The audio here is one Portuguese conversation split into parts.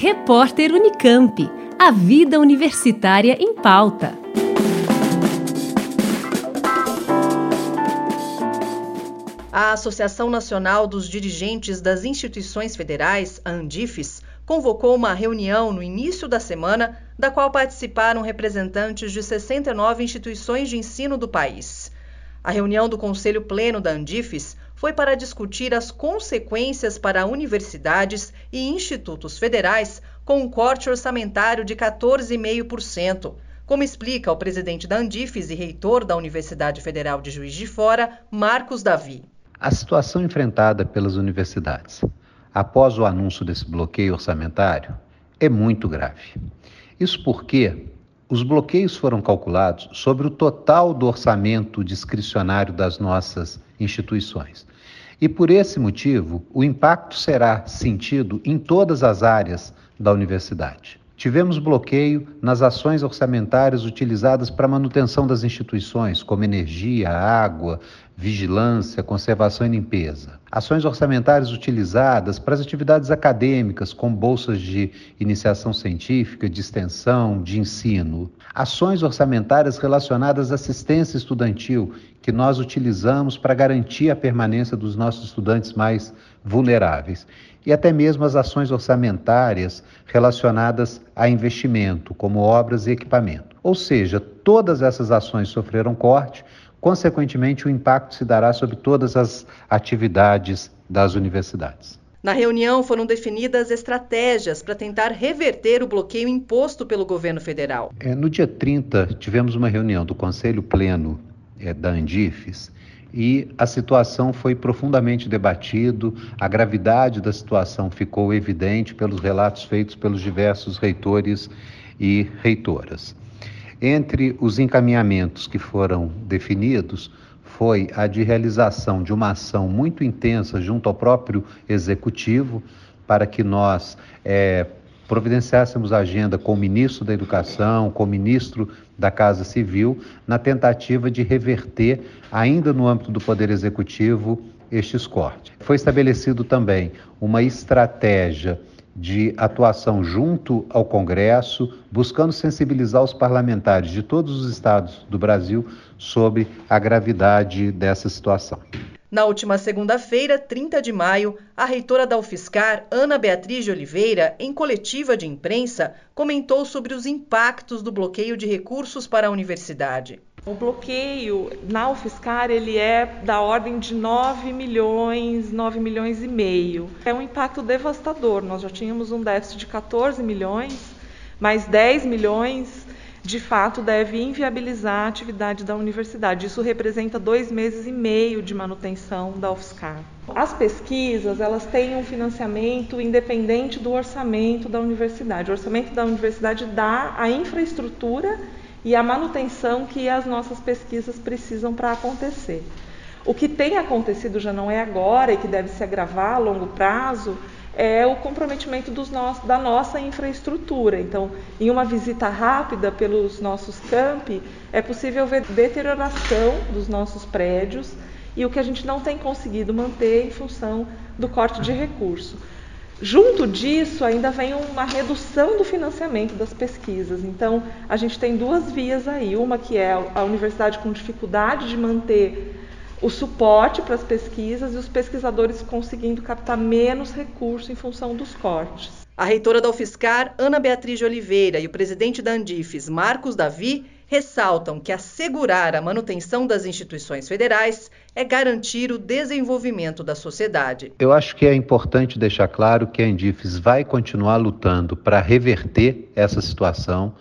Repórter Unicamp. A vida universitária em pauta. A Associação Nacional dos Dirigentes das Instituições Federais, a Andifes, convocou uma reunião no início da semana, da qual participaram representantes de 69 instituições de ensino do país. A reunião do Conselho Pleno da Andifes foi para discutir as consequências para universidades e institutos federais com um corte orçamentário de 14,5%, como explica o presidente da Andifes e reitor da Universidade Federal de Juiz de Fora, Marcos Davi. A situação enfrentada pelas universidades após o anúncio desse bloqueio orçamentário é muito grave. Isso porque os bloqueios foram calculados sobre o total do orçamento discricionário das nossas instituições. E por esse motivo, o impacto será sentido em todas as áreas da universidade. Tivemos bloqueio nas ações orçamentárias utilizadas para a manutenção das instituições, como energia, água, vigilância, conservação e limpeza. Ações orçamentárias utilizadas para as atividades acadêmicas, como bolsas de iniciação científica, de extensão, de ensino. Ações orçamentárias relacionadas à assistência estudantil, que nós utilizamos para garantir a permanência dos nossos estudantes mais vulneráveis e até mesmo as ações orçamentárias relacionadas a investimento, como obras e equipamento. Ou seja, todas essas ações sofreram corte, consequentemente, o impacto se dará sobre todas as atividades das universidades. Na reunião foram definidas estratégias para tentar reverter o bloqueio imposto pelo governo federal. É, no dia 30, tivemos uma reunião do Conselho Pleno é, da Andifes e a situação foi profundamente debatido, a gravidade da situação ficou evidente pelos relatos feitos pelos diversos reitores e reitoras. Entre os encaminhamentos que foram definidos, foi a de realização de uma ação muito intensa junto ao próprio executivo para que nós é, providenciássemos agenda com o ministro da Educação, com o ministro da Casa Civil, na tentativa de reverter, ainda no âmbito do Poder Executivo, estes cortes. Foi estabelecido também uma estratégia de atuação junto ao Congresso, buscando sensibilizar os parlamentares de todos os estados do Brasil sobre a gravidade dessa situação. Na última segunda-feira, 30 de maio, a reitora da UFSCar, Ana Beatriz de Oliveira, em coletiva de imprensa, comentou sobre os impactos do bloqueio de recursos para a universidade. O bloqueio na UFSCar ele é da ordem de 9 milhões, 9 milhões e meio. É um impacto devastador. Nós já tínhamos um déficit de 14 milhões, mais 10 milhões de fato deve inviabilizar a atividade da universidade. Isso representa dois meses e meio de manutenção da UFSCar. As pesquisas elas têm um financiamento independente do orçamento da universidade. O orçamento da universidade dá a infraestrutura e a manutenção que as nossas pesquisas precisam para acontecer. O que tem acontecido já não é agora e que deve se agravar a longo prazo é o comprometimento da nossa infraestrutura. Então, em uma visita rápida pelos nossos campi, é possível ver deterioração dos nossos prédios e o que a gente não tem conseguido manter em função do corte de recurso. Junto disso, ainda vem uma redução do financiamento das pesquisas. Então, a gente tem duas vias aí. Uma que é a universidade com dificuldade de manter o suporte para as pesquisas e os pesquisadores conseguindo captar menos recursos em função dos cortes. A reitora da UFSCar, Ana Beatriz de Oliveira, e o presidente da Andifes, Marcos Davi, ressaltam que assegurar a manutenção das instituições federais é garantir o desenvolvimento da sociedade. Eu acho que é importante deixar claro que a Andifes vai continuar lutando para reverter essa situação,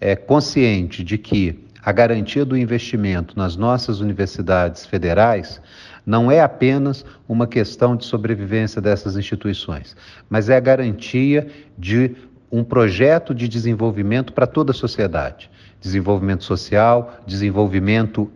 é consciente de que a garantia do investimento nas nossas universidades federais não é apenas uma questão de sobrevivência dessas instituições, mas é a garantia de um projeto de desenvolvimento para toda a sociedade. Desenvolvimento social, desenvolvimento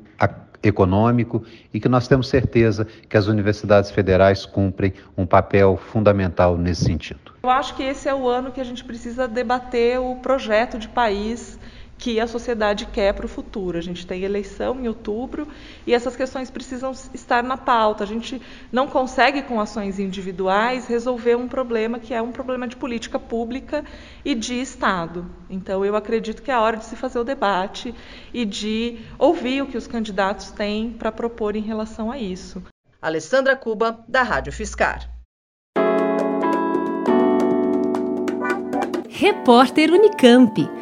econômico e que nós temos certeza que as universidades federais cumprem um papel fundamental nesse sentido. Eu acho que esse é o ano que a gente precisa debater o projeto de país que a sociedade quer para o futuro. A gente tem eleição em outubro e essas questões precisam estar na pauta. A gente não consegue, com ações individuais, resolver um problema que é um problema de política pública e de Estado. Então, eu acredito que é a hora de se fazer o debate e de ouvir o que os candidatos têm para propor em relação a isso. Alessandra Cuba, da Rádio Fiscar. Repórter Unicamp.